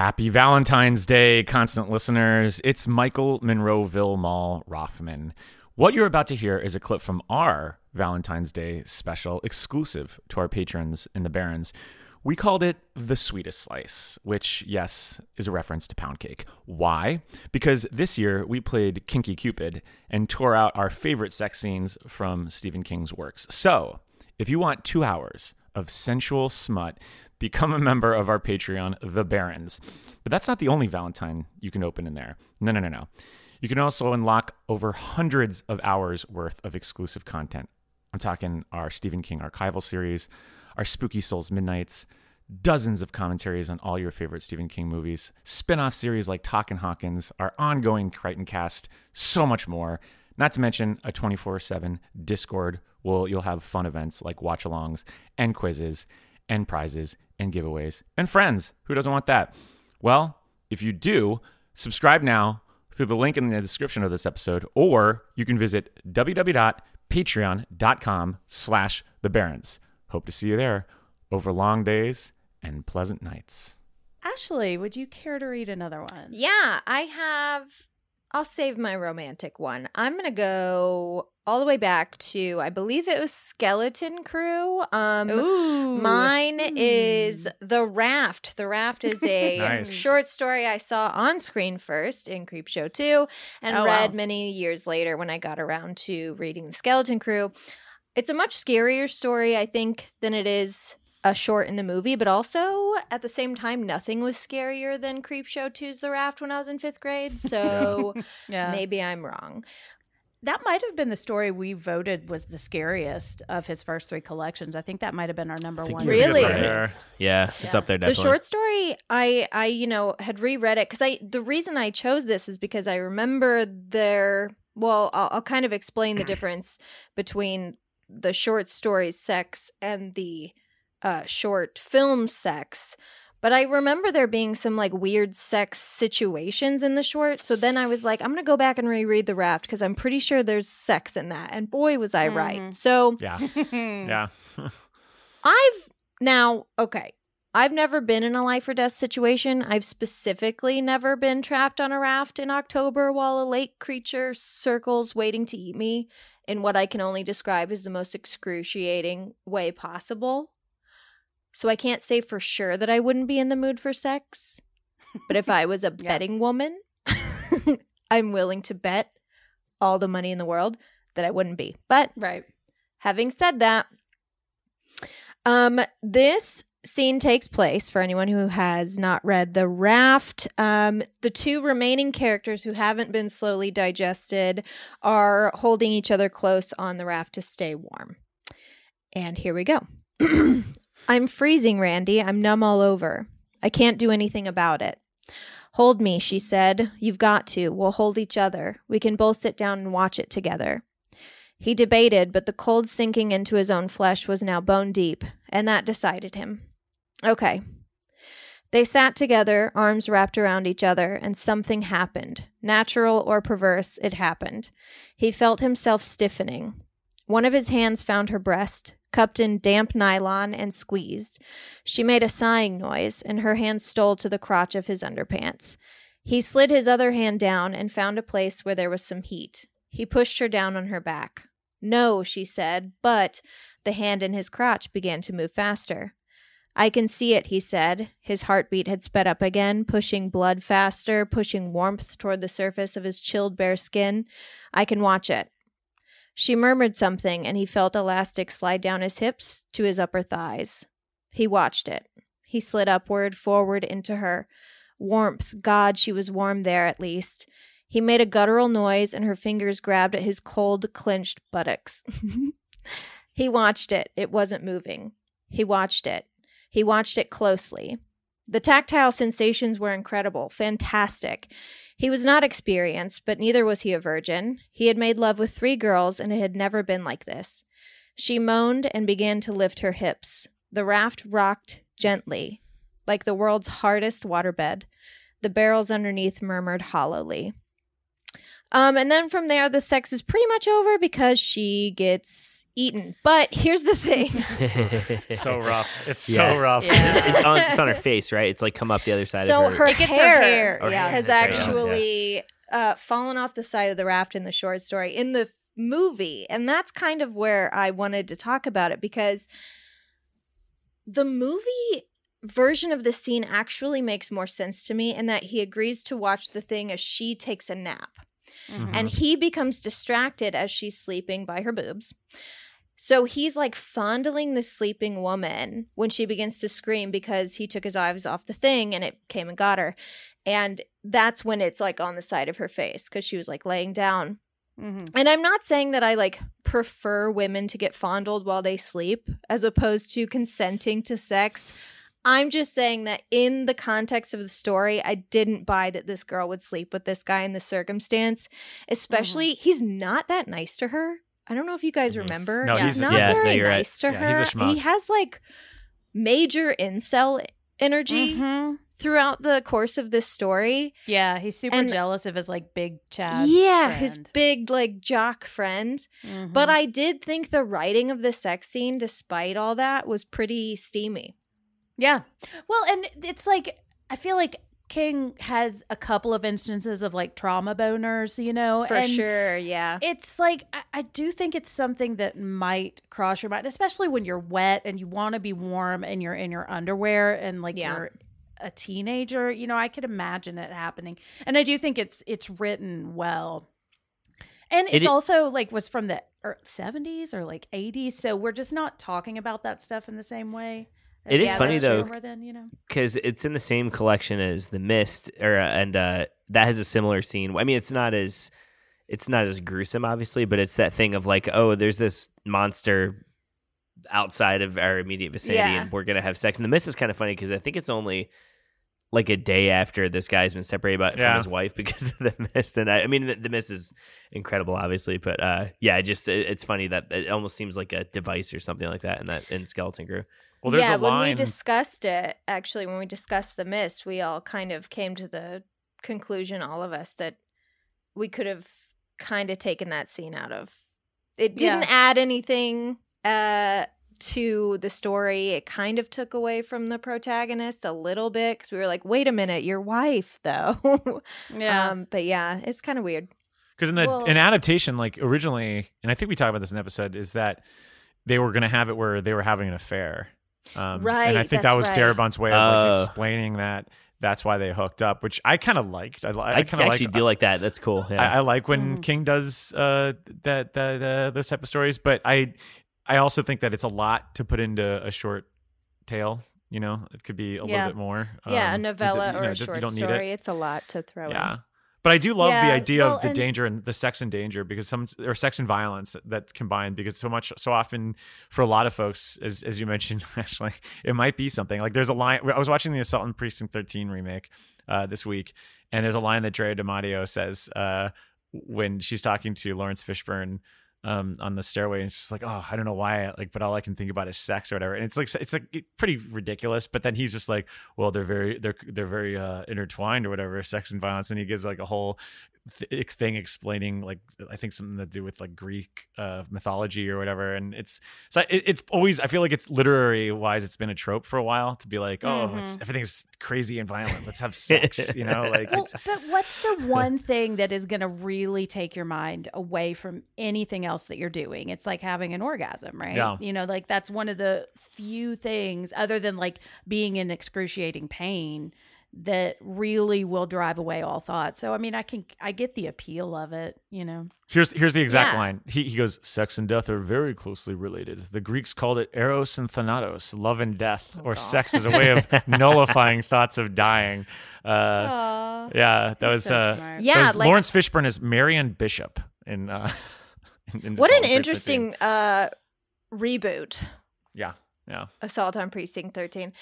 Happy Valentine's Day, constant listeners. It's Michael Monroeville Mall Rothman. What you're about to hear is a clip from our Valentine's Day special exclusive to our patrons in the Barrens. We called it the sweetest slice, which, yes, is a reference to pound cake. Why? Because this year we played Kinky Cupid and tore out our favorite sex scenes from Stephen King's works. So, if you want two hours of sensual smut, become a member of our Patreon, The Barrens. But that's not the only Valentine you can open in there. No, no, no, no. You can also unlock over hundreds of hours worth of exclusive content. I'm talking our Stephen King archival series, our Spooky Souls Midnights, dozens of commentaries on all your favorite Stephen King movies, spin-off series like Talkin' Hawkins, our ongoing Crichton cast, so much more. Not to mention a 24/7 Discord where you'll have fun events like watch-alongs and quizzes and prizes and giveaways and friends. Who doesn't want that? Well, if you do, subscribe now through the link in the description of this episode, or you can visit www.patreon.com slash the Barrens. Hope to see you there over long days and pleasant nights. Ashley, would you care to read another one? Yeah, I have. I'll save my romantic one. I'm gonna go all the way back to I believe it was Skeleton Crew. Um, Ooh. mine Hmm. is The Raft. The Raft is a Nice. short story I saw on screen first in Creepshow 2 and Oh, read wow. many years later when I got around to reading The Skeleton Crew. It's a much scarier story, I think, than it is a short in the movie, but also at the same time, nothing was scarier than Creepshow 2's The Raft when I was in fifth grade. So Yeah. maybe I'm wrong. That might have been the story we voted was the scariest of his first three collections. I think that might have been our number one. Really? right there. Yeah, it's up there The short story, I, I, you know, had reread it because I. The reason I chose this is because I remember there. Well, I'll, I'll kind of explain the difference between the short story sex and the uh, short film sex. But I remember there being some like weird sex situations in the short. So then I was like, I'm gonna go back and reread the raft because I'm pretty sure there's sex in that. And boy, was I right. Mhm. So Yeah. yeah. Yeah. I've now, okay. I've never been in a life or death situation. I've specifically never been trapped on a raft in October while a lake creature circles waiting to eat me in what I can only describe as the most excruciating way possible. So I can't say for sure that I wouldn't be in the mood for sex. But if I was a Yeah. betting woman, I'm willing to bet all the money in the world that I wouldn't be. But Right. Having said that, um, this scene takes place for anyone who has not read The Raft. Um, the two remaining characters who haven't been slowly digested are holding each other close on the raft to stay warm. And here we go. I'm freezing, Randy. I'm numb all over. I can't do anything about it. Hold me, she said. You've got to. We'll hold each other. We can both sit down and watch it together. He debated, but the cold sinking into his own flesh was now bone deep, and that decided him. Okay. They sat together, arms wrapped around each other, and something happened. Natural or perverse, it happened. He felt himself stiffening. One of his hands found her breast, cupped in damp nylon, and squeezed. She made a sighing noise, and her hand stole to the crotch of his underpants. He slid his other hand down and found a place where there was some heat. He pushed her down on her back. No, she said, but the hand in his crotch began to move faster. I can see it, he said. His heartbeat had sped up again, pushing blood faster, pushing warmth toward the surface of his chilled bare skin. I can watch it. She murmured something, and he felt elastic slide down his hips to his upper thighs. He watched it. He slid upward, forward into her. Warmth. God, she was warm there at least. He made a guttural noise, and her fingers grabbed at his cold, clenched buttocks. he watched it. It wasn't moving. He watched it. He watched it closely. The tactile sensations were incredible, fantastic. He was not experienced, but neither was he a virgin. He had made love with three girls, and it had never been like this. She moaned and began to lift her hips. The raft rocked gently, like the world's hardest waterbed. The barrels underneath murmured hollowly. Um, and then from there, the sex is pretty much over because she gets eaten. But here's the thing. It's so rough. It's Yeah. so rough. Yeah. it's, on, it's on her face, right? It's like come up the other side so of her, her. It gets her hair, hair, yeah. has That's right, yeah. actually uh, fallen off the side of the raft in the short story in the f- movie. And that's kind of where I wanted to talk about it because the movie version of the scene actually makes more sense to me in that he agrees to watch the thing as she takes a nap. Mhm. and he becomes distracted as she's sleeping by her boobs. So he's like fondling the sleeping woman when she begins to scream because he took his eyes off the thing and it came and got her. And that's when it's like on the side of her face because she was like laying down. Mhm. And I'm not saying that I like prefer women to get fondled while they sleep as opposed to consenting to sex. I'm just saying that in the context of the story, I didn't buy that this girl would sleep with this guy in this circumstance. Especially, he's not that nice to her. I don't know if you guys Mhm. remember. No, he's he's- not yeah, very you're right. nice to Yeah, her. he's a schmuck. he has like major incel energy Mhm. throughout the course of this story. Yeah, he's super And- jealous of his like big Chad. yeah, his big like jock friend. Mhm. But I did think the writing of the sex scene, despite all that, was pretty steamy. Yeah. Well, and it's like I feel like King has a couple of instances of like trauma boners, you know, For and sure, yeah. It's like I, I do think it's something that might cross your mind, especially when you're wet and you want to be warm and you're in your underwear and like Yeah. you're a teenager. You know, I could imagine it happening, and I do think it's it's written well. And it's i- also like was from the er, 70s or like 80s, so we're just not talking about that stuff in the same way. It is Yeah, funny, though, true, Then you know, because it's in the same collection as the mist or uh, and uh that has a similar scene. I mean it's not as it's not as gruesome obviously but it's that thing of like oh there's this monster outside of our immediate vicinity Yeah. and we're gonna have sex. And the mist is kind of funny because i think it's only like a day after this guy's been separated by, Yeah. from his wife because of the mist. And i, I mean the, the mist is incredible obviously but uh yeah it just it, it's funny that it almost seems like a device or something like that in that in skeleton crew Well, there's yeah, a when we discussed it, actually, when we discussed the mist, we all kind of came to the conclusion, all of us, that we could have kind of taken that scene out of. It didn't Yeah. add anything uh, to the story. It kind of took away from the protagonist a little bit because we were like, "Wait a minute, your wife, though." yeah. Um, but yeah, it's kind of weird. Because in the Well- an adaptation, like originally, and I think we talked about this in the episode, is that they were going to have it where they were having an affair, um, And I think that was right. Darabont's way of like Oh. explaining that that's why they hooked up, which I kind of liked. I, I i, kind of actually like, do like that that's cool yeah I, I like when Mhm. King does uh, that, that, that those type of stories, but I I also think that it's a lot to put into a short tale. You know, it could be a Yeah. little bit more. yeah, a Um, it- novella you know, or a just- short you don't need story. it. It's a lot to throw in. Yeah. But I do love the idea well, of the and- danger and the sex and danger because some or sex and violence that combined because so much so often for a lot of folks as as you mentioned actually it might be something like there's a line I was watching the Assault on Precinct 13 remake uh, this week and there's a line that Drea de Matteo says uh, when she's talking to Laurence Fishburne um, on the stairway and it's just like oh I don't know why like but all I can think about is sex or whatever. And it's like it's like pretty ridiculous but then he's just like well they're very they're they're very uh, intertwined or whatever sex and violence and he gives like a whole th- thing explaining like I think something to do with like Greek uh, mythology or whatever and it's so it, it's always I feel like it's literary wise it's been a trope for a while to be like oh it's, everything's crazy and violent let's have sex you know like Well, it's, but what's the one thing that is going to really take your mind away from anything else that you're doing? It's like having an orgasm, right? Yeah. You know, like that's one of the few things, other than like being in excruciating pain, that really will drive away all thought. So, I mean, I can, I get the appeal of it, you know? Here's here's the exact Yeah. line. He he goes, "Sex and death are very closely related. The Greeks called it eros and thanatos, love and death, or sex as a way of nullifying thoughts of dying." Uh, yeah, that was so uh, smart. that Yeah, was like- Laurence Fishburne is Marion Bishop in. Uh, in, in What an interesting uh, reboot. Yeah, yeah. Assault on Precinct 13.